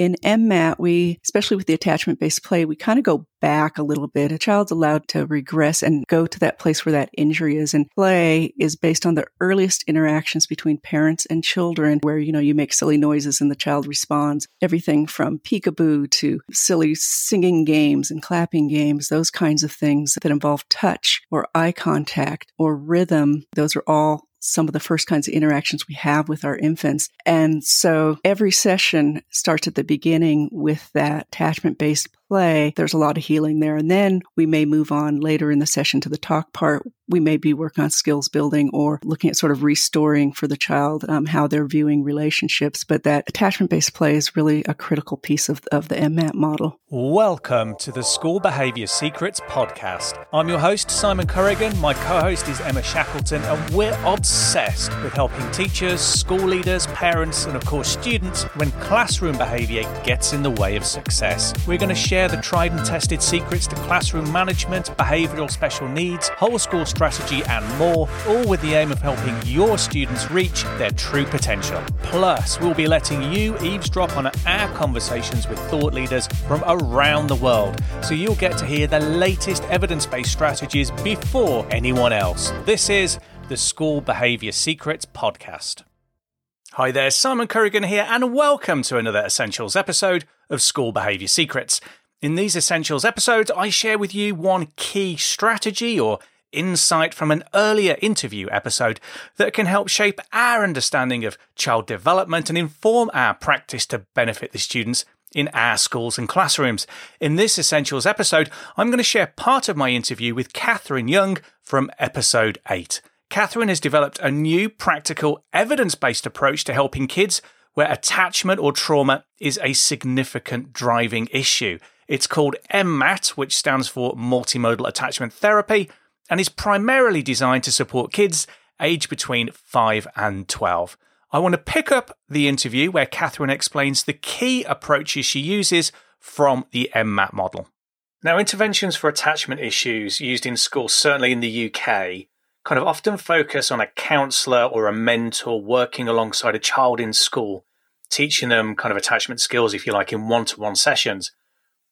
In MMAT, we, especially with the attachment based play, we kind of go back a little bit. A child's allowed to regress and go to that place where that injury is. And play is based on the earliest interactions between parents and children, where, you know, you make silly noises and the child responds. Everything from peekaboo to silly singing games and clapping games, those kinds of things that involve touch or eye contact or rhythm. Those are all some of the first kinds of interactions we have with our infants. And so every session starts at the beginning with that attachment based play. There's a lot of healing there. And then we may move on later in the session to the talk part we may be working on skills building or looking at sort of restoring for the child um, how they're viewing relationships. But that attachment based play is really a critical piece of, of the MMAT model. Welcome to the School Behaviour Secrets podcast. I'm your host, Simon Corrigan. My co host is Emma Shackleton, and we're obsessed with helping teachers, school leaders, parents, and of course students when classroom behaviour gets in the way of success. We're going to share the tried and tested secrets to classroom management, behavioural special needs, whole school strategy, and more, all with the aim of helping your students reach their true potential. Plus, we'll be letting you eavesdrop on our conversations with thought leaders from around the world, so you'll get to hear the latest evidence based strategies before anyone else. This is the School Behaviour Secrets Podcast. Hi there, Simon Corrigan here, and welcome to another Essentials episode of School Behaviour Secrets. In these Essentials episodes, I share with you one key strategy or insight from an earlier interview episode that can help shape our understanding of child development and inform our practice to benefit the students in our schools and classrooms. In this Essentials episode, I'm going to share part of my interview with Catherine Young from episode 8. Catherine has developed a new practical evidence based approach to helping kids where attachment or trauma is a significant driving issue. It's called MMAT, which stands for Multimodal Attachment Therapy, and is primarily designed to support kids aged between 5 and 12. I want to pick up the interview where Catherine explains the key approaches she uses from the MMAT model. Now, interventions for attachment issues used in schools, certainly in the UK, kind of often focus on a counsellor or a mentor working alongside a child in school, teaching them kind of attachment skills, if you like, in one to one sessions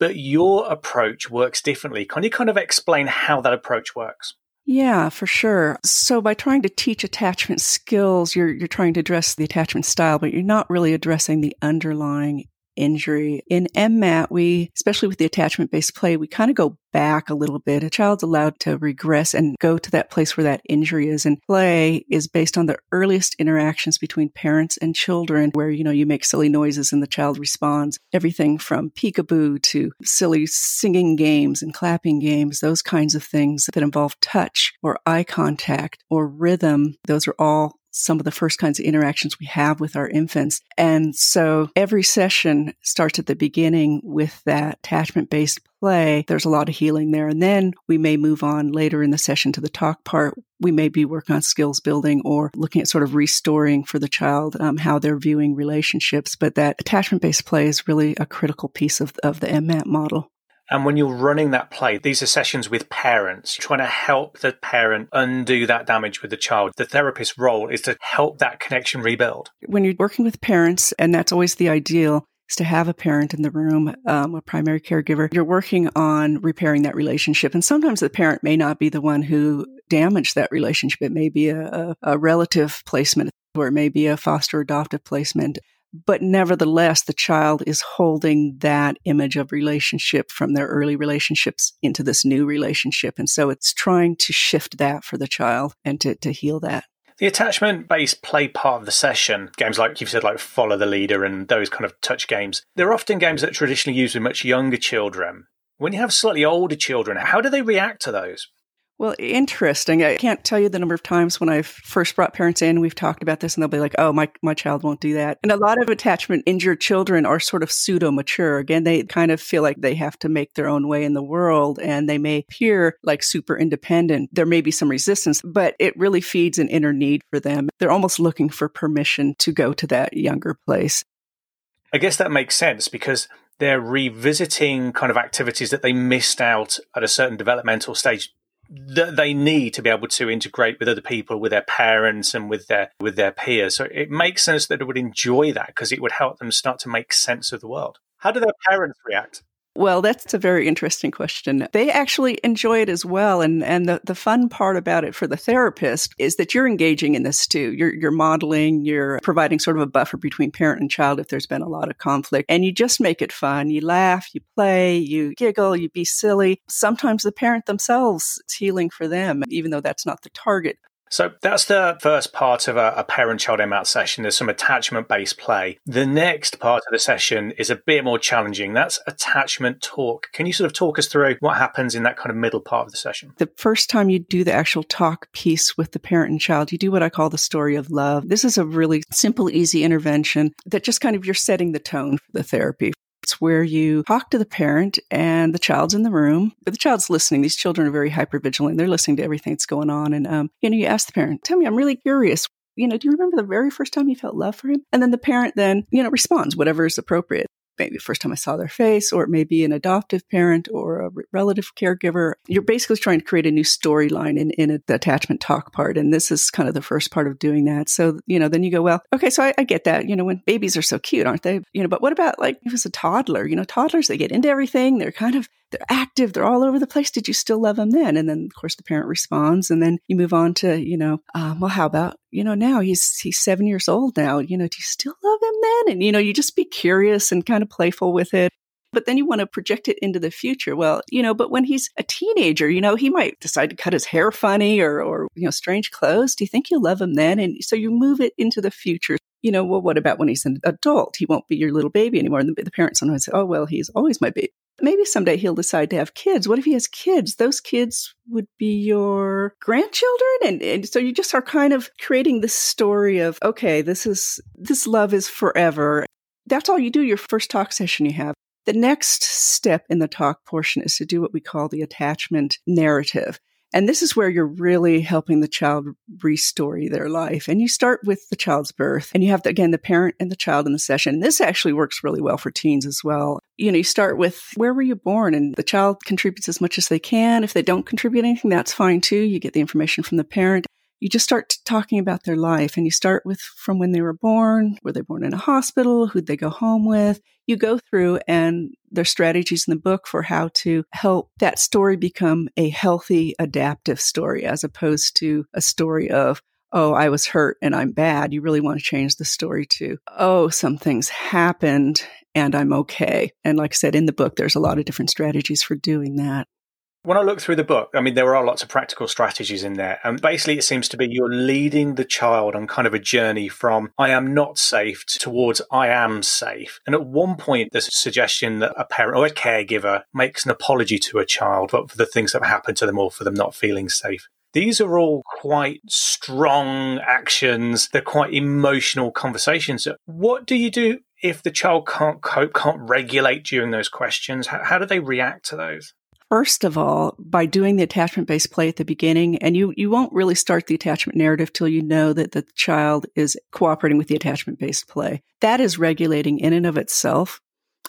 but your approach works differently. Can you kind of explain how that approach works? Yeah, for sure. So by trying to teach attachment skills, you're you're trying to address the attachment style, but you're not really addressing the underlying injury. In MMAT, we, especially with the attachment based play, we kind of go back a little bit. A child's allowed to regress and go to that place where that injury is. And play is based on the earliest interactions between parents and children, where, you know, you make silly noises and the child responds. Everything from peekaboo to silly singing games and clapping games, those kinds of things that involve touch or eye contact or rhythm. Those are all some of the first kinds of interactions we have with our infants. And so every session starts at the beginning with that attachment based play. There's a lot of healing there. And then we may move on later in the session to the talk part. We may be working on skills building or looking at sort of restoring for the child um, how they're viewing relationships. But that attachment based play is really a critical piece of, of the MMAT model. And when you're running that play, these are sessions with parents, trying to help the parent undo that damage with the child. The therapist's role is to help that connection rebuild. When you're working with parents, and that's always the ideal, is to have a parent in the room, um, a primary caregiver. You're working on repairing that relationship. And sometimes the parent may not be the one who damaged that relationship. It may be a, a, a relative placement or it may be a foster adoptive placement. But nevertheless, the child is holding that image of relationship from their early relationships into this new relationship. And so it's trying to shift that for the child and to, to heal that. The attachment based play part of the session, games like you've said, like Follow the Leader and those kind of touch games, they're often games that are traditionally used with much younger children. When you have slightly older children, how do they react to those? Well, interesting. I can't tell you the number of times when I've first brought parents in, we've talked about this and they'll be like, oh, my, my child won't do that. And a lot of attachment injured children are sort of pseudo mature. Again, they kind of feel like they have to make their own way in the world and they may appear like super independent. There may be some resistance, but it really feeds an inner need for them. They're almost looking for permission to go to that younger place. I guess that makes sense because they're revisiting kind of activities that they missed out at a certain developmental stage that they need to be able to integrate with other people, with their parents and with their with their peers. So it makes sense that they would enjoy that because it would help them start to make sense of the world. How do their parents react? Well, that's a very interesting question. They actually enjoy it as well. And, and the, the fun part about it for the therapist is that you're engaging in this too. You're, you're modeling, you're providing sort of a buffer between parent and child if there's been a lot of conflict. And you just make it fun. You laugh, you play, you giggle, you be silly. Sometimes the parent themselves, it's healing for them, even though that's not the target. So that's the first part of a, a parent child MAT session. There's some attachment based play. The next part of the session is a bit more challenging. That's attachment talk. Can you sort of talk us through what happens in that kind of middle part of the session? The first time you do the actual talk piece with the parent and child, you do what I call the story of love. This is a really simple, easy intervention that just kind of you're setting the tone for the therapy. It's where you talk to the parent and the child's in the room, but the child's listening. These children are very hyper vigilant. They're listening to everything that's going on. And, um, you know, you ask the parent, tell me, I'm really curious. You know, do you remember the very first time you felt love for him? And then the parent then, you know, responds whatever is appropriate maybe the first time I saw their face, or it may be an adoptive parent or a relative caregiver. You're basically trying to create a new storyline in, in the attachment talk part. And this is kind of the first part of doing that. So, you know, then you go, well, okay, so I, I get that. You know, when babies are so cute, aren't they? You know, but what about like if it was a toddler? You know, toddlers, they get into everything. They're kind of they're active, they're all over the place. Did you still love them then? And then, of course, the parent responds, and then you move on to, you know, um, well, how about, you know, now he's he's seven years old now. You know, do you still love him then? And you know, you just be curious and kind of playful with it. But then you want to project it into the future. Well, you know, but when he's a teenager, you know, he might decide to cut his hair funny or, or, you know, strange clothes. Do you think you'll love him then? And so you move it into the future. You know, well, what about when he's an adult? He won't be your little baby anymore. And the, the parents sometimes say, oh, well, he's always my baby maybe someday he'll decide to have kids. What if he has kids? Those kids would be your grandchildren. And, and so you just are kind of creating this story of, okay, this is, this love is forever. That's all you do your first talk session you have. The next step in the talk portion is to do what we call the attachment narrative. And this is where you're really helping the child restory their life. And you start with the child's birth and you have, the, again, the parent and the child in the session. And this actually works really well for teens as well. You know, you start with where were you born? And the child contributes as much as they can. If they don't contribute anything, that's fine too. You get the information from the parent you just start talking about their life and you start with from when they were born were they born in a hospital who'd they go home with you go through and there's strategies in the book for how to help that story become a healthy adaptive story as opposed to a story of oh i was hurt and i'm bad. You really want to change the story to oh some things happened and i'm okay and like i said in the book there's a lot of different strategies for doing that when I look through the book, I mean, there are lots of practical strategies in there. And basically, it seems to be you're leading the child on kind of a journey from I am not safe towards I am safe. And at one point, there's a suggestion that a parent or a caregiver makes an apology to a child for the things that have happened to them or for them not feeling safe. These are all quite strong actions. They're quite emotional conversations. What do you do if the child can't cope, can't regulate during those questions? How, how do they react to those? First of all, by doing the attachment based play at the beginning, and you, you won't really start the attachment narrative till you know that the child is cooperating with the attachment based play. That is regulating in and of itself.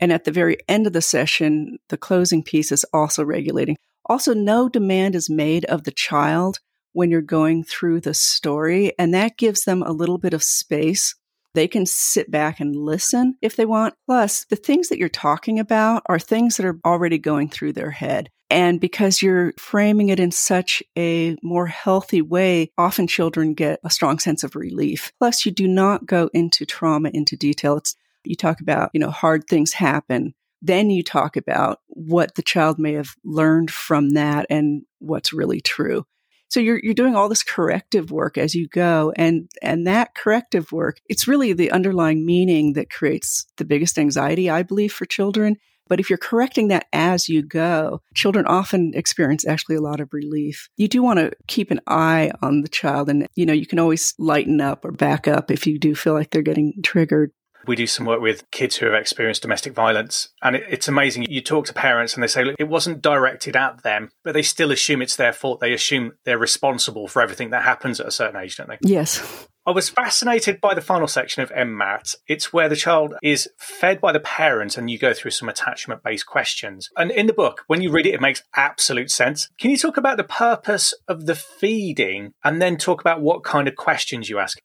And at the very end of the session, the closing piece is also regulating. Also, no demand is made of the child when you're going through the story, and that gives them a little bit of space they can sit back and listen if they want. Plus, the things that you're talking about are things that are already going through their head. And because you're framing it in such a more healthy way, often children get a strong sense of relief. Plus, you do not go into trauma into detail. It's, you talk about, you know, hard things happen. Then you talk about what the child may have learned from that and what's really true. So you're you're doing all this corrective work as you go and and that corrective work it's really the underlying meaning that creates the biggest anxiety I believe for children. But if you're correcting that as you go, children often experience actually a lot of relief. You do want to keep an eye on the child and you know you can always lighten up or back up if you do feel like they're getting triggered we do some work with kids who have experienced domestic violence. And it, it's amazing. You talk to parents and they say, look, it wasn't directed at them, but they still assume it's their fault. They assume they're responsible for everything that happens at a certain age, don't they? Yes. I was fascinated by the final section of MMAT. It's where the child is fed by the parent and you go through some attachment based questions. And in the book, when you read it, it makes absolute sense. Can you talk about the purpose of the feeding and then talk about what kind of questions you ask?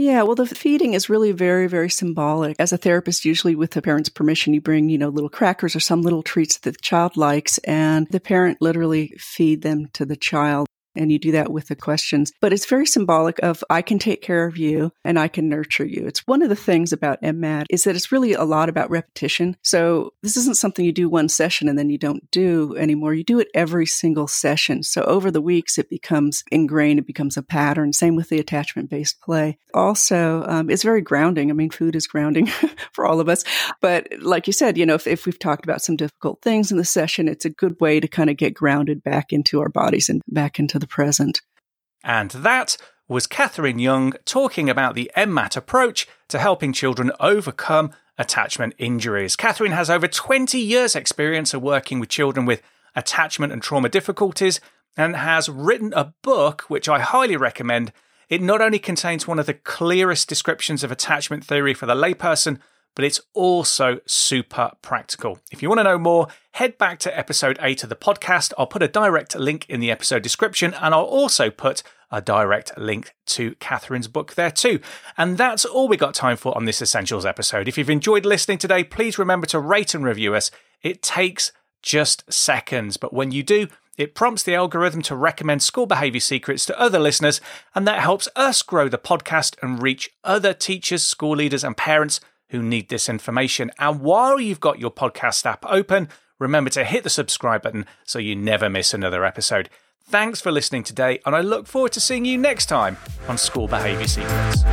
Yeah, well, the feeding is really very, very symbolic. As a therapist, usually with the parent's permission, you bring, you know, little crackers or some little treats that the child likes, and the parent literally feed them to the child and you do that with the questions. But it's very symbolic of I can take care of you and I can nurture you. It's one of the things about MMAT is that it's really a lot about repetition. So this isn't something you do one session and then you don't do anymore. You do it every single session. So over the weeks, it becomes ingrained. It becomes a pattern. Same with the attachment based play. Also, um, it's very grounding. I mean, food is grounding for all of us. But like you said, you know, if, if we've talked about some difficult things in the session, it's a good way to kind of get grounded back into our bodies and back into the present. And that was Catherine Young talking about the MMAT approach to helping children overcome attachment injuries. Catherine has over 20 years' experience of working with children with attachment and trauma difficulties and has written a book which I highly recommend. It not only contains one of the clearest descriptions of attachment theory for the layperson, but it's also super practical. If you want to know more, head back to episode 8 of the podcast. I'll put a direct link in the episode description, and I'll also put a direct link to Catherine's book there too. And that's all we got time for on this Essentials episode. If you've enjoyed listening today, please remember to rate and review us. It takes just seconds, but when you do, it prompts the algorithm to recommend school behavior secrets to other listeners, and that helps us grow the podcast and reach other teachers, school leaders, and parents who need this information. And while you've got your podcast app open, remember to hit the subscribe button so you never miss another episode. Thanks for listening today, and I look forward to seeing you next time on School Behaviour Secrets.